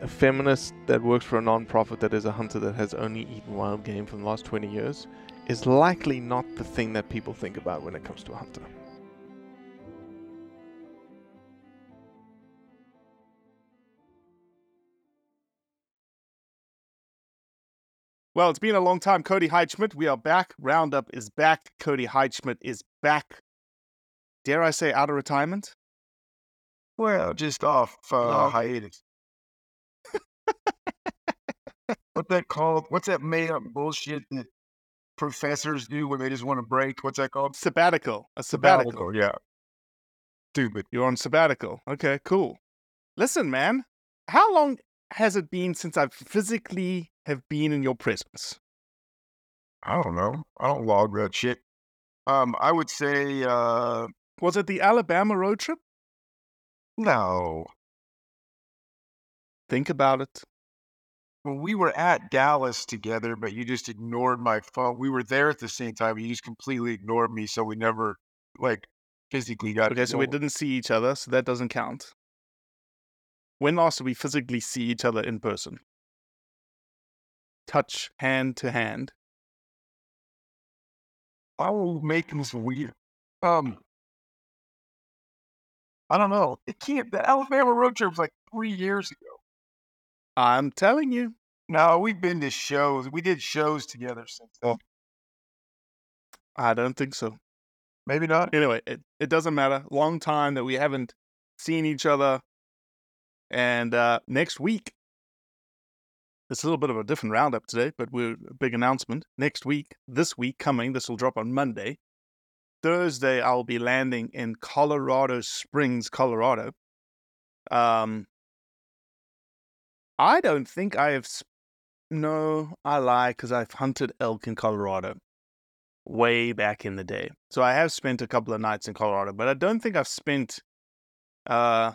a feminist that works for a non-profit that is a hunter that has only eaten wild game for the last 20 years is likely not the thing that people think about when it comes to a hunter. Well, it's been a long time. Cody Heidschmidt, we are back. Roundup is back. Cody Heidschmidt is back. Dare I say, out of retirement? Well, just off uh, No. hiatus. What's that called? What's that made up bullshit that professors do when they just want to break? What's that called? Sabbatical. A sabbatical. Yeah. Stupid. You're on sabbatical. Okay, cool. Listen, man, how long has it been since I've physically have been in your presence? I don't know. I don't log that shit. Um, I would say uh Was it the Alabama road trip? no. Think about it. Well, we were at Dallas together, but you just ignored my phone. We were there at the same time. You just completely ignored me, so we never like physically got. Okay, so we didn't see each other, so that doesn't count. When last did we physically see each other in person? Touch hand to hand. I will make this weird. Um, I don't know. It can't. The Alabama road trip was like three years ago. I'm telling you. No, we've been to shows. We did shows together since then. I don't think so. Maybe not. Anyway, it, it doesn't matter. Long time that we haven't seen each other. And uh, next week, it's a little bit of a different roundup today, but we're a big announcement. Next week, this week coming, this will drop on Monday. Thursday, I'll be landing in Colorado Springs, Colorado. Um, I don't think I have. Sp- no, I lie because I've hunted elk in Colorado way back in the day. So I have spent a couple of nights in Colorado, but I don't think I've spent uh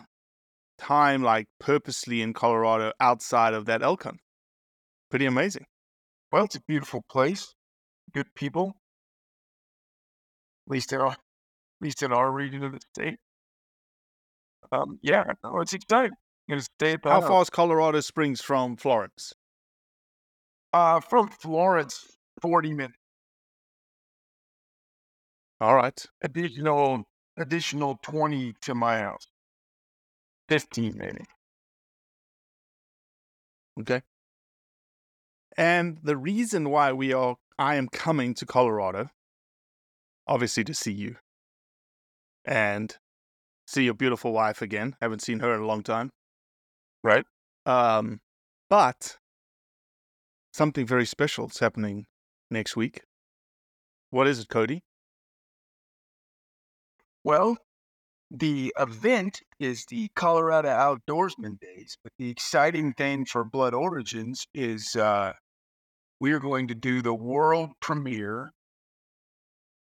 time like purposely in Colorado outside of that elk hunt. Pretty amazing. Well, it's a beautiful place. Good people. At least in our, at least in our region of the state. Um, yeah, no, it's exciting. Stay How far is Colorado Springs from Florence? Uh, from Florence, forty minutes. All right. Additional additional 20 to my house. 15 maybe. Okay. And the reason why we are I am coming to Colorado, obviously to see you. And see your beautiful wife again. Haven't seen her in a long time. Right. Um, but something very special is happening next week. What is it, Cody? Well, the event is the Colorado Outdoorsman Days, but the exciting thing for Blood Origins is uh, we are going to do the world premiere.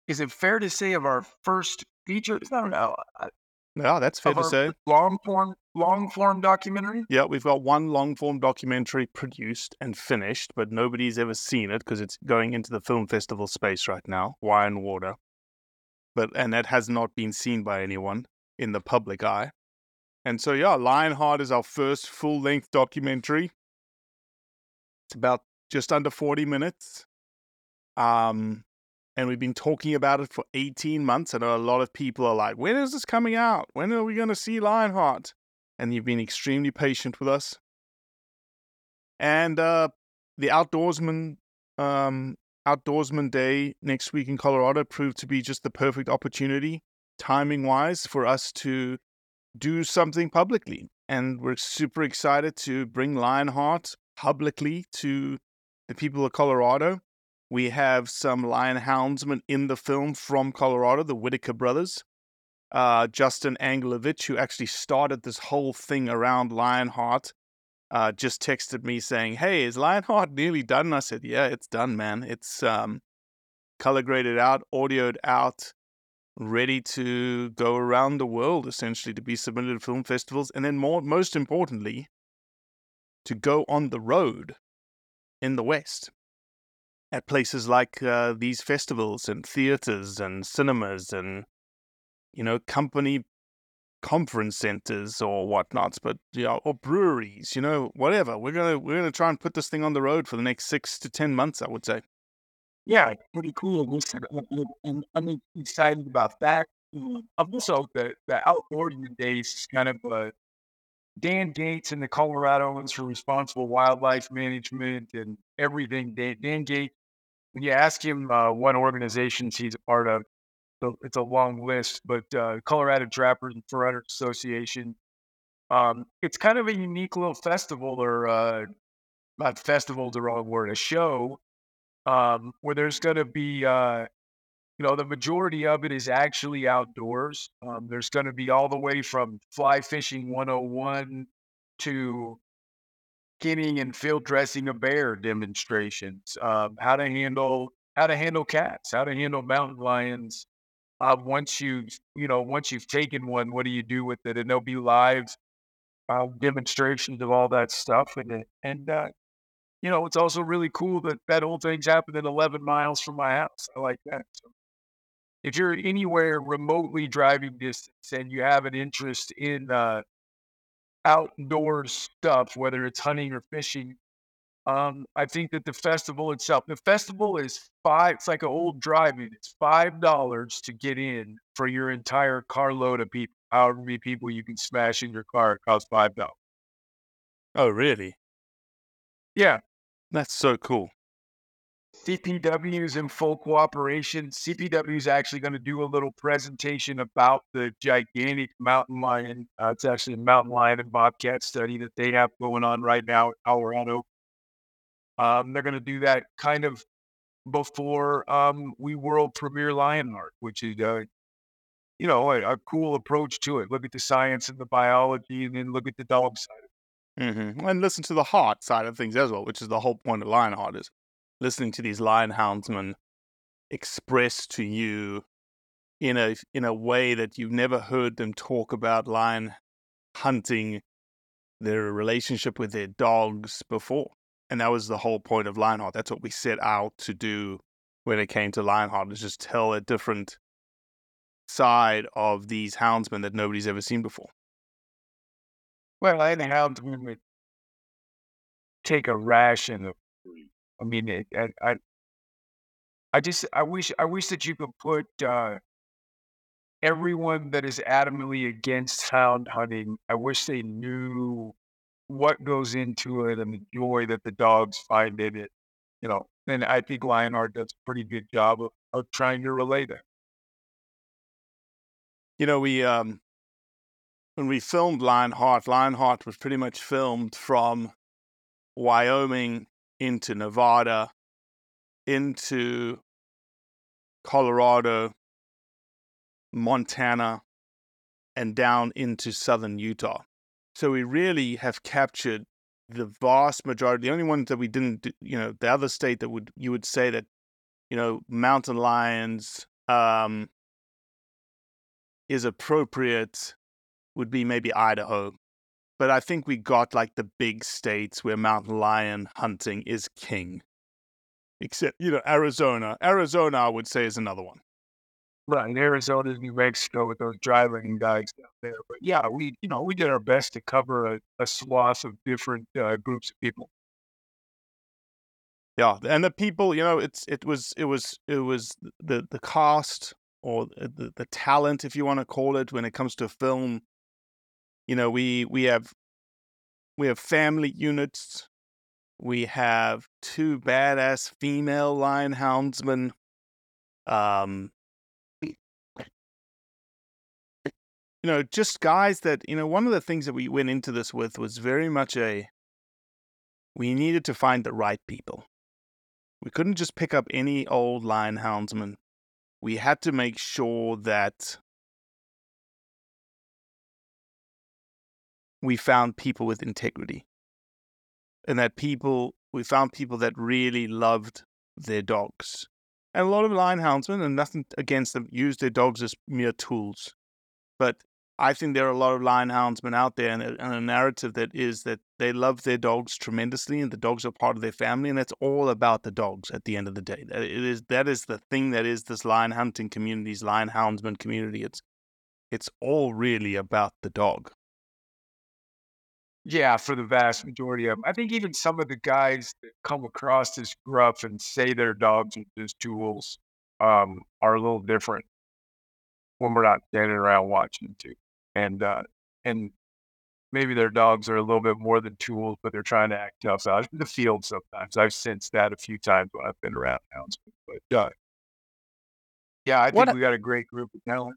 Is it fair to say of our first feature? I don't know. uh, Yeah, that's fair of to our say. Long form, long form documentary. Yeah, we've got one long form documentary produced and finished, but nobody's ever seen it because it's going into the film festival space right now, Wire and Water. But and that has not been seen by anyone in the public eye. And so yeah, Lionheart is our first full length documentary. It's about just under 40 minutes. Um and we've been talking about it for 18 months. I know a lot of people are like, when is this coming out? When are we going to see Lionheart? And you've been extremely patient with us. And uh, the outdoorsman um, outdoorsman day next week in Colorado proved to be just the perfect opportunity, timing wise, for us to do something publicly. And we're super excited to bring Lionheart publicly to the people of Colorado. We have some lion houndsmen in the film from Colorado, the Whitaker brothers. Uh, Justin Anglovich, who actually started this whole thing around Lionheart, uh, just texted me saying, "Hey, is Lionheart nearly done?" And I said, "Yeah, it's done, man. It's um, color graded out, audioed out, ready to go around the world, essentially to be submitted to film festivals, and then more, most importantly, to go on the road in the West at places like uh, these festivals and theaters and cinemas and you know company conference centers or whatnots, but you know, or breweries, you know, whatever. We're gonna we're gonna try and put this thing on the road for the next six to ten months, I would say. Yeah, pretty cool. And I'm- excited about that. I'm also the the outdoorsman days is kind of uh, Dan Gates and the Coloradoans for responsible wildlife management and everything. Dan, Dan Gates, when you ask him uh, what organizations he's a part of, so it's a long list, but uh, Colorado Trappers and Forerunners Association. Um, it's kind of a unique little festival, or uh, not festival, the wrong word, a show um, where there's going to be, uh, you know, the majority of it is actually outdoors. Um, there's going to be all the way from fly fishing 101 to skinning and field dressing a bear demonstrations, um, how to handle how to handle cats, how to handle mountain lions. Uh, once you you know once you've taken one, what do you do with it? And there'll be live uh, demonstrations of all that stuff, and and uh, you know, it's also really cool that that whole thing's happening 11 miles from my house. I like that. So if you're anywhere remotely driving distance and you have an interest in uh, outdoor stuff, whether it's hunting or fishing, um, I think that the festival itself, the festival is five, it's like an old driving. It's $5 to get in for your entire carload of people. However many people you can smash in your car, it costs $5. Oh, really? Yeah. That's so cool. CPW is in full cooperation. CPW is actually going to do a little presentation about the gigantic mountain lion. Uh, it's actually a mountain lion and bobcat study that they have going on right now at Colorado. Um, they're going to do that kind of before um, we world premiere Lionheart, which is, uh, you know, a, a cool approach to it. Look at the science and the biology, and then look at the dog side. hmm And listen to the heart side of things as well, which is the whole point of Lionheart is listening to these lion houndsmen express to you in a in a way that you've never heard them talk about lion hunting, their relationship with their dogs before. And that was the whole point of Lionheart. That's what we set out to do when it came to Lionheart, is just tell a different side of these houndsmen that nobody's ever seen before. Well, I think houndsmen would take a ration of I mean, it, I, I I just I wish I wish that you could put uh, everyone that is adamantly against hound hunting. I wish they knew what goes into it and the joy that the dogs find in it. You know, and I think Lionheart does a pretty good job of, of trying to relate that. You know, we um when we filmed Lionheart, Lionheart was pretty much filmed from Wyoming into Nevada into Colorado, Montana, and down into southern Utah. So we really have captured the vast majority. The only ones that we didn't, you know, the other state that would you would say that, you know, mountain lions um, is appropriate would be maybe Idaho. But I think we got like the big states where mountain lion hunting is king. Except, you know, Arizona. Arizona, I would say, is another one. Right, Arizona, New Mexico with those driving guys down there. But yeah, we you know we did our best to cover a, a swath of different uh, groups of people. Yeah, and the people, you know, it's it was it was it was the the cast or the the talent, if you want to call it, when it comes to film. You know, we we have we have family units. We have two badass female lion houndsmen. Um, you know, just guys that, you know, one of the things that we went into this with was very much a we needed to find the right people. We couldn't just pick up any old lion houndsman. We had to make sure that we found people with integrity and that people, we found people that really loved their dogs. And a lot of lion houndsmen, and nothing against them, use their dogs as mere tools. But I think there are a lot of lion houndsmen out there, and a, and a, narrative that is that they love their dogs tremendously, and the dogs are part of their family, and that's all about the dogs at the end of the day. That it is that is the thing that is this lion hunting community's lion houndsman community. It's it's all really about the dog. Yeah, for the vast majority of them. I think even some of the guys that come across as gruff and say their dogs are just tools um, are a little different when we're not standing around watching them too and uh, and maybe their dogs are a little bit more than tools, but they're trying to act tough out in the field. Sometimes I've sensed that a few times when I've been around hounds. But uh, yeah, I think what, we got a great group of talent.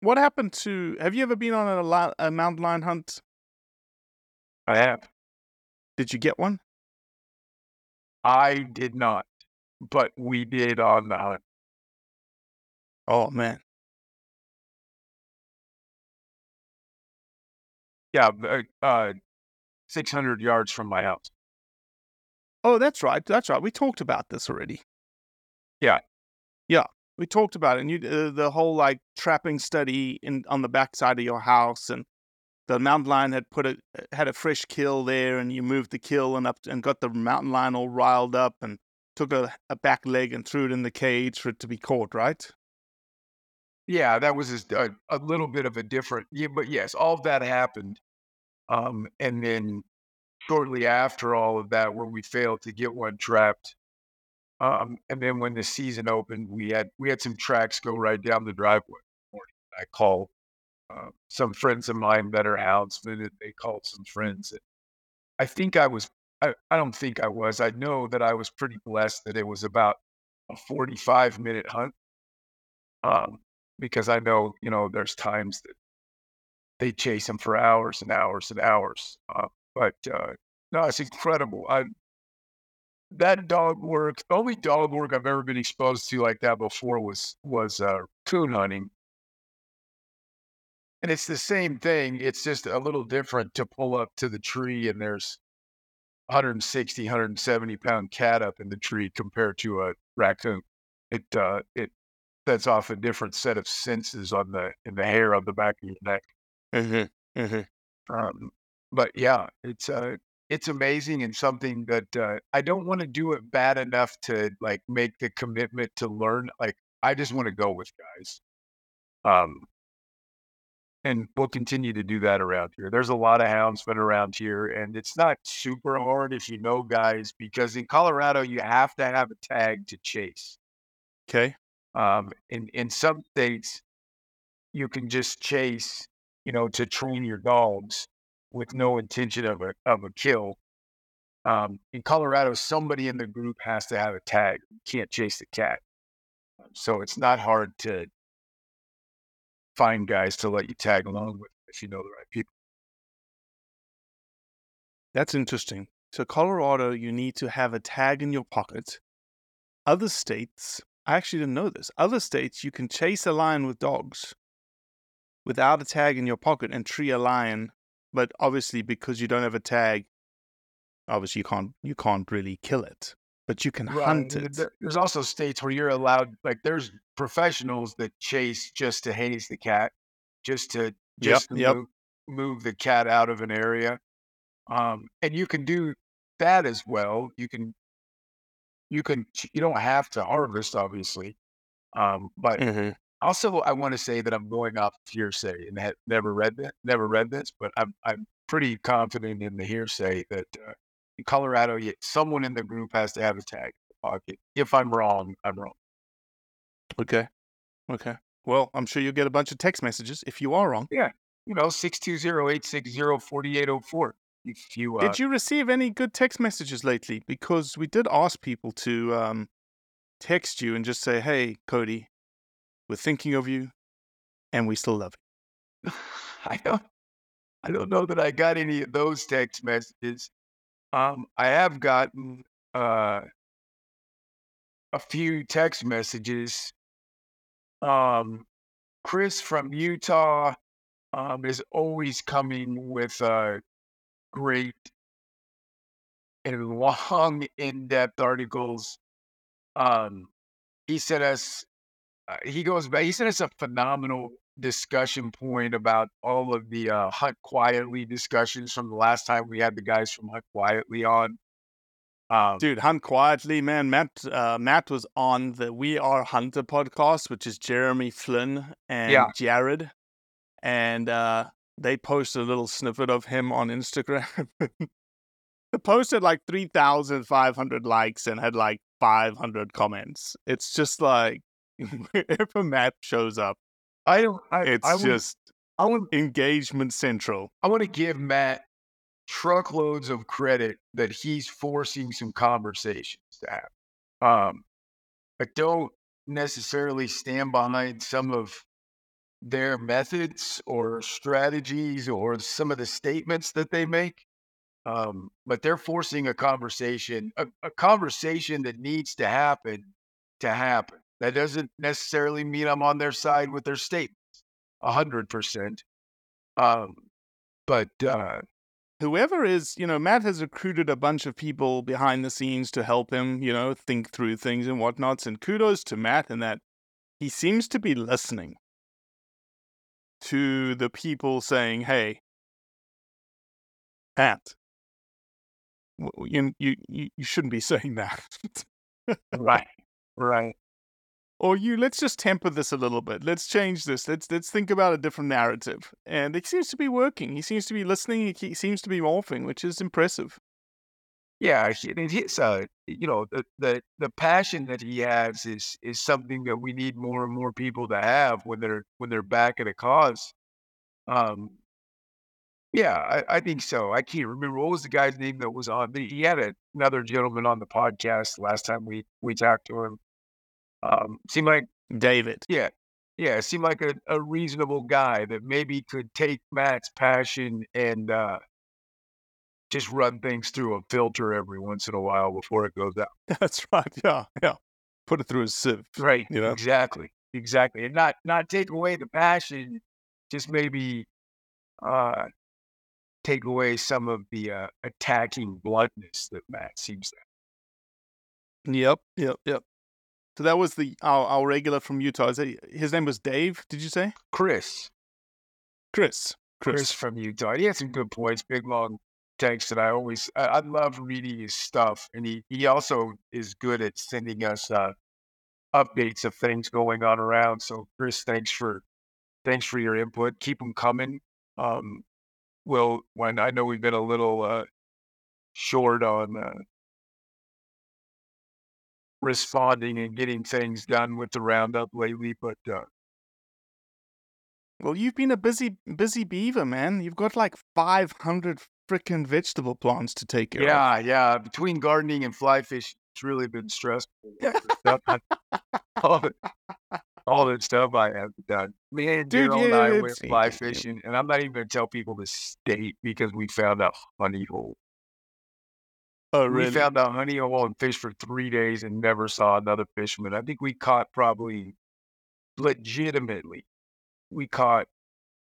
What happened to? Have you ever been on a, a mountain lion hunt? I have. Did you get one? I did not, but we did on the hunt. Oh man, Yeah, uh, uh, 600 yards from my house. Oh, that's right. That's right. We talked about this already. Yeah. Yeah. We talked about it. And you, uh, the whole like trapping study in on the backside of your house and the mountain lion had put a uh, had a fresh kill there and you moved the kill and up and got the mountain lion all riled up and took a, a back leg and threw it in the cage for it to be caught, right? Yeah, that was a, a little bit of a different. Yeah, but yes, all of that happened, um, and then shortly after all of that, where we failed to get one trapped, um, and then when the season opened, we had we had some tracks go right down the driveway. I called uh, some friends of mine that are houndsmen, and they called some friends. I think I was. I, I don't think I was. I know that I was pretty blessed that it was about a 45 minute hunt. Um, because I know, you know, there's times that they chase him for hours and hours and hours. Uh, but uh, no, it's incredible. I that dog work, the only dog work I've ever been exposed to like that before was was uh, coon hunting, and it's the same thing. It's just a little different to pull up to the tree and there's 160, 170 pound cat up in the tree compared to a raccoon. It uh, it sets off a different set of senses on the in the hair on the back of your neck. Mm-hmm. Mm-hmm. Um, but yeah, it's uh, it's amazing and something that uh, I don't want to do it bad enough to like make the commitment to learn. Like I just want to go with guys. Um, and we'll continue to do that around here. There's a lot of hounds houndsmen around here, and it's not super hard if you know guys because in Colorado you have to have a tag to chase. Okay. Um, in in some states, you can just chase, you know, to train your dogs with no intention of a of a kill. Um, in Colorado, somebody in the group has to have a tag. You can't chase the cat, so it's not hard to find guys to let you tag along with if you know the right people. That's interesting. So Colorado, you need to have a tag in your pocket. Other states, I actually didn't know this. Other states, you can chase a lion with dogs without a tag in your pocket and tree a lion, but obviously because you don't have a tag, obviously you can't you can't really kill it, but you can hunt it. There's also states where you're allowed, like there's professionals that chase just to haze the cat, just to Yep, just to yep. move, move the cat out of an area. Um, and you can do that as well. You can you can you don't have to harvest, obviously. Um, but Mhm. also I want to say that I'm going off of hearsay and had never read that, never read this, but I'm I'm pretty confident in the hearsay that uh, in Colorado, y- someone in the group has to have a tag in the pocket. If I'm wrong, I'm wrong. Okay. Okay. Well, I'm sure you'll get a bunch of text messages if you are wrong. Yeah, you know, 620-860-4804. If you uh, Did you receive any good text messages lately? Because we did ask people to um, text you and just say, "Hey, Cody, we're thinking of you, and we still love you." I don't I don't know that I got any of those text messages. Um, I have gotten uh, a few text messages. Um, Chris from Utah um, is always coming with uh, great and long, in-depth articles. Um, he sent us. Uh, he goes back. He sent us a phenomenal discussion point about all of the uh, Hunt Quietly discussions from the last time we had the guys from Hunt Quietly on. Um, Dude, hunt quietly, man. Matt, uh, Matt was on the We Are Hunter podcast, which is Jeremy Flynn and Yeah. Jared, and uh, they posted a little snippet of him on Instagram. the post had like three thousand five hundred likes and had like five hundred comments. It's just like if a Matt shows up, I don't. I, it's I would, just I would. engagement central. I want to give Matt truckloads of credit that he's forcing some conversations to have. Um, I don't necessarily stand behind some of their methods or strategies or some of the statements that they make. Um, but they're forcing a conversation, a, a conversation that needs to happen to happen. That doesn't necessarily mean I'm on their side with their statements, a hundred percent. Um, but uh, whoever is, you know, Matt has recruited a bunch of people behind the scenes to help him, you know, think through things and whatnots. And kudos to Matt in that he seems to be listening to the people saying, "Hey, Matt, w- w- you you you you shouldn't be saying that." right, right. or you let's just temper this a little bit. Let's change this. Let's let's think about a different narrative. And it seems to be working. He seems to be listening. He seems to be morphing which is impressive Yeah, and uh, you know, the, the the passion that he has is is something that we need more and more people to have when they're when they're back at a cause. Um, yeah, I, I think so. I can't remember what was the guy's name that was on. He had a, another gentleman on the podcast last time we we talked to him. Um, seemed like david yeah, yeah, seemed like a, a reasonable guy that maybe could take Matt's passion and uh, just run things through a filter every once in a while before it goes out. that's right yeah yeah put it through a sieve Right. you know Exactly. Exactly. And not not take away the passion, just maybe uh take away some of the uh, attacking bluntness that Matt seems to have. yep yep yep so that was the our, our regular from utah Is that, his name was dave did you say Chris. chris Chris, chris, from Utah. He had some good points, big long text that I always I, I love reading his stuff. And he he also is good at sending us uh updates of things going on around. So Chris, thanks for thanks for your input. Keep them coming. Um, well, when I know we've been a little uh, short on uh, responding and getting things done with the roundup lately, but uh, Well, you've been a busy, busy beaver, man. You've got like 500 freaking vegetable plants to take care of. yeah, yeah. Between gardening and fly fishing, it's really been stressful. All, the, all the stuff I have done. Me and Dude, Daryl and yeah, I it's- went fly fishing, and I'm not even going to tell people the state because we found a honey hole. Oh, We found a honey hole and fished for three days and never saw another fisherman. I think we caught probably legitimately, we caught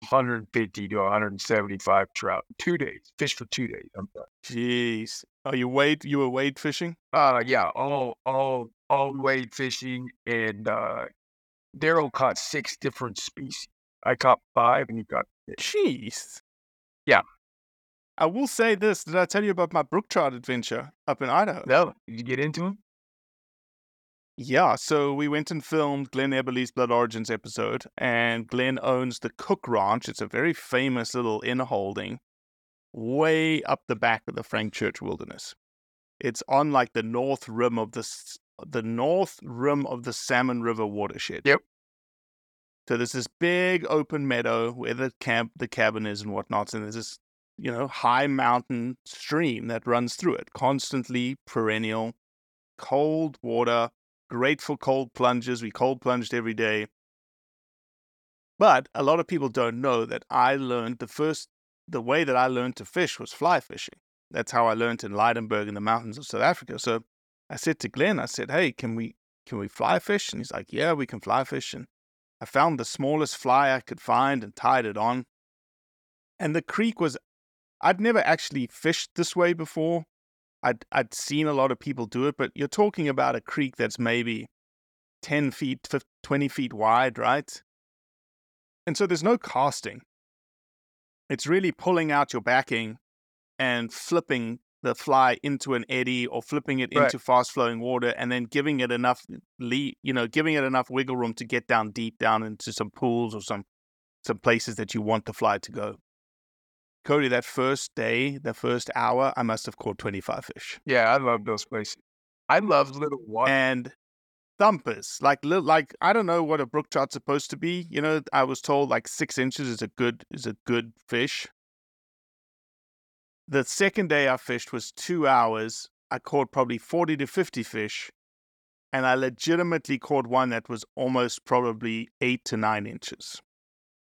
150 to 175 trout two days. Fished for two days. I'm sorry. Jeez. Oh, you wade, you were wade fishing? Uh yeah, all all all wade fishing and uh Daryl caught six different species. I caught five and he caught six. Jeez. Yeah. I will say this. Did I tell you about my brook trout adventure up in Idaho? No, did you get into him? Yeah, so we went and filmed Glenn Eberle's Blood Origins episode, and Glenn owns the Cook Ranch. It's a very famous little inn holding way up the back of the Frank Church Wilderness. It's on like the north rim of the the north rim of the Salmon River watershed. Yep. So there's this big open meadow where the camp, the cabin is, and whatnot, and there's this you know high mountain stream that runs through it, constantly perennial, cold water great for cold plunges. We cold plunged every day. But a lot of people don't know that I learned the first, the way that I learned to fish was fly fishing. That's how I learned in Lydenburg in the mountains of South Africa. So I said to Glenn, I said, "Hey, can we can we fly fish?" And he's like, "Yeah, we can fly fish." And I found the smallest fly I could find and tied it on. And the creek was, I'd never actually fished this way before. I'd I'd seen a lot of people do it, but you're talking about a creek that's maybe ten feet, 15, twenty feet wide, right? And so there's no casting. It's really pulling out your backing and flipping the fly into an eddy or flipping it Right. into fast flowing water and then giving it enough le- you know, giving it enough wiggle room to get down deep down into some pools or some some places that you want the fly to go. Cody, that first day, the first hour, I must have caught 25 fish. Yeah, I love those places. I love little water. And thumpers, like li- like I don't know what a brook trout's supposed to be. You know, I was told like six inches is a good is a good fish. The second day I fished was two hours. I caught probably 40 to 50 fish. And I legitimately caught one that was almost probably eight to nine inches.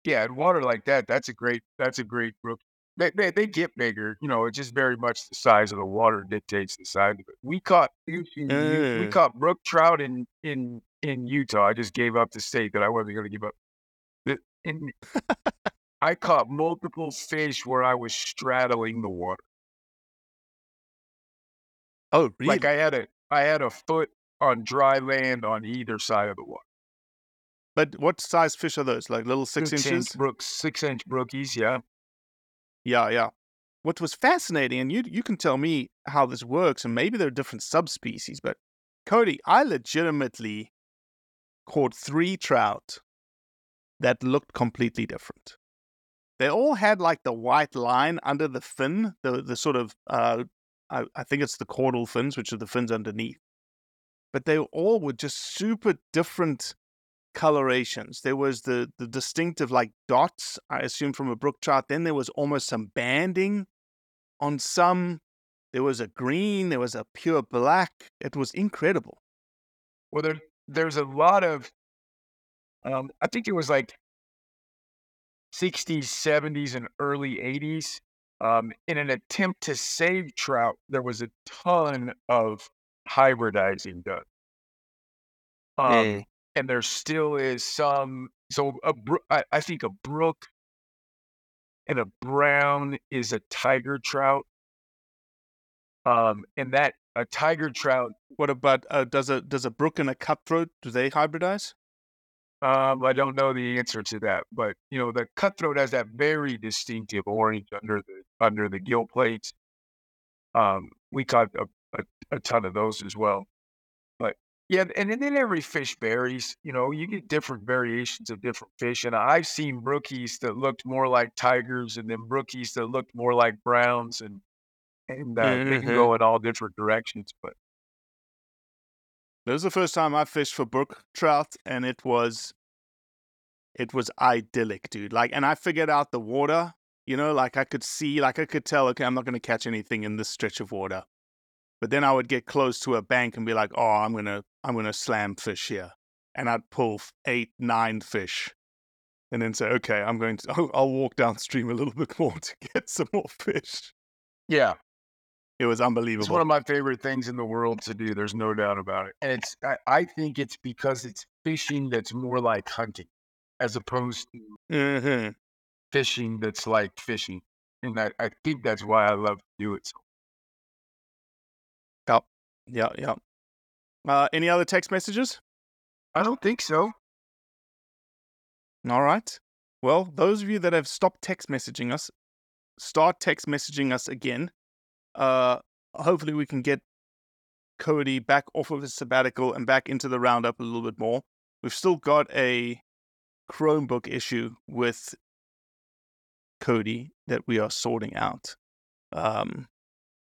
Yeah, and water like that, that's a great that's a great brook. They, they they get bigger, you know. It's just very much the size of the water dictates the size of it. We caught you- we Uh. caught brook trout in in in Utah. I just gave up the state that I wasn't going to give up. In- I caught multiple fish where I was straddling the water. Oh, really? Like I had a I had a foot on dry land on either side of the water. but what size fish are those? Like little six, inch inches? brooks, six inch brookies. Yeah. Yeah, yeah. What was fascinating, and you you can tell me how this works, and maybe there are different subspecies, but Cody, I legitimately caught three trout that looked completely different. They all had like the white line under the fin, the the sort of uh, I, I think it's the caudal fins, which are the fins underneath. But they all were just super different colorations. There was the the distinctive like dots, I assume from a brook trout. Then there was almost some banding on some. There was a green, there was a pure black. It was incredible. Well, there, there's a lot of, um, I think it was like 60s, 70s, and early 80s. Um, in an attempt to save trout, there was a ton of hybridizing done. Um, Eh. And there still is some. So I think a brook and a brown is a tiger trout. Um, and that a tiger trout What about uh, does a does a brook and a cutthroat do they hybridize? Um, I don't know the answer to that, but you know, the cutthroat has that very distinctive orange under the under the gill plates. Um, we caught a, a, a ton of those as well. Yeah, and then every fish varies. You know, you get different variations of different fish, and I've seen brookies that looked more like tigers, and then brookies that looked more like browns, and and uh, they can Mhm. go in all different directions. But This was the first time I fished for brook trout, and it was, it was idyllic, dude. Like, and I figured out the water. You know, like I could see, like I could tell. Okay, I'm not going to catch anything in this stretch of water. But then I would get close to a bank and be like, "Oh, I'm gonna, I'm gonna slam fish here," and I'd pull eight, nine fish, and then say, "Okay, I'm going to, I'll, I'll walk downstream a little bit more to get some more fish." yeah, It was unbelievable. it's one of my favorite things in the world to do. There's no doubt about it. And it's I, I think it's because it's fishing that's more like hunting, as opposed to Mhm. fishing that's like fishing. And I, I think that's why I love to do it. So. Yeah, yeah. Uh, any other text messages? I don't think so. All right. Well, those of you that have stopped text messaging us, start text messaging us again. Uh, hopefully, we can get Cody back off of his sabbatical and back into the roundup a little bit more. We've still got a Chromebook issue with Cody that we are sorting out. Um,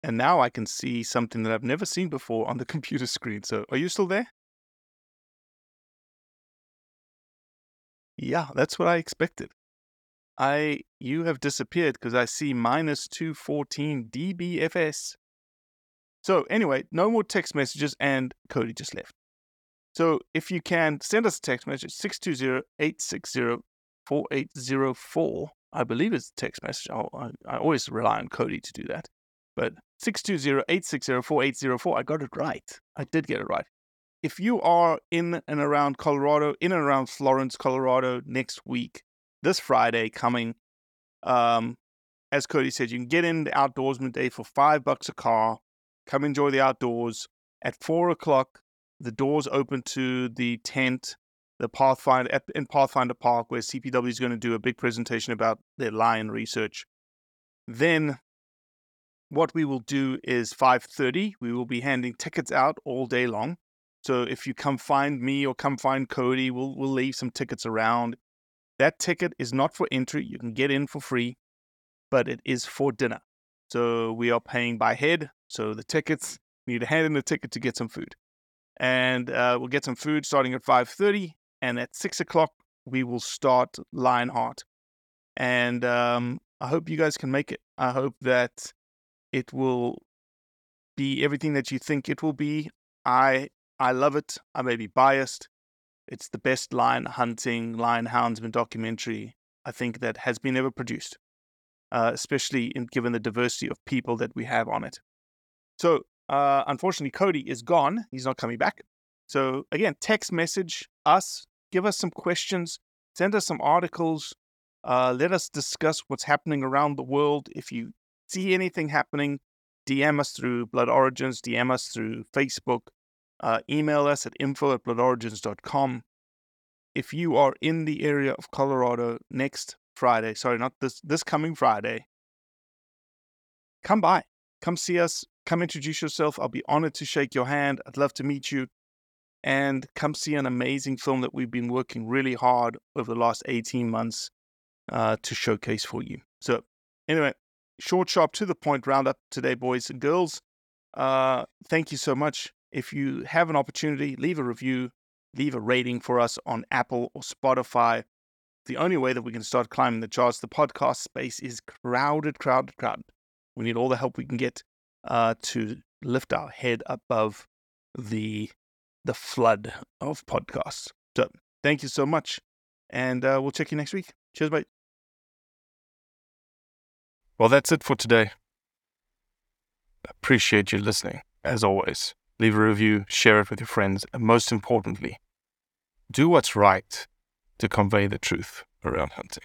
and now I can see something that I've never seen before on the computer screen. So, are you still there? Yeah, that's what I expected. I you have disappeared because I see minus 214 dBFS. So anyway, no more text messages and Cody just left. So if you can send us a text message 620-860-4804. I believe it's a text message. I'll, I, I always rely on Cody to do that. But 620-860-4804. I got it right. I did get it right if you are in and around Colorado, in and around Florence, Colorado next week, this Friday coming, um, as Cody said, you can get in the outdoorsman day for five bucks a car. Come enjoy the outdoors. At four o'clock, the doors open to the tent, the Pathfinder at, in Pathfinder Park, where CPW is going to do a big presentation about their lion research. Then what we will do is 5:30 we will be handing tickets out all day long so if you come find me or come find Cody, we'll we'll leave some tickets around. That ticket is not for entry. You can get in for free, but it is for dinner. So we are paying by head. So the tickets you need to hand in the ticket to get some food, and uh, we'll get some food starting at five thirty. And at six o'clock we will start Lionheart. And um, I hope you guys can make it. I hope that it will be everything that you think it will be. I I love it. I may be biased. It's the best lion hunting, lion houndsman documentary I think that has been ever produced, uh, especially in, given the diversity of people that we have on it. So, uh, unfortunately, Cody is gone. He's not coming back. So, again, text message us, give us some questions, send us some articles, uh, let us discuss what's happening around the world. If you see anything happening, DM us through Blood Origins, DM us through Facebook, uh, email us at info at bloodorigins.com. If you are in the area of Colorado next Friday, sorry, not this this coming Friday, come by. Come see us. Come introduce yourself. I'll be honored to shake your hand. I'd love to meet you. And come see an amazing film that we've been working really hard over the last 18 months uh, to showcase for you. So, anyway, short, sharp, to the point roundup today, boys and girls. Uh, thank you so much. If you have an opportunity, leave a review, leave a rating for us on Apple or Spotify. The only way that we can start climbing the charts, the podcast space is crowded, crowded, crowded. We need all the help we can get uh, to lift our head above the the flood of podcasts. So, thank you so much, and uh, we'll check you next week. Cheers, mate. Well, that's it for today. Appreciate you listening, as always. Leave a review, share it with your friends, and most importantly, do what's right to convey the truth around hunting.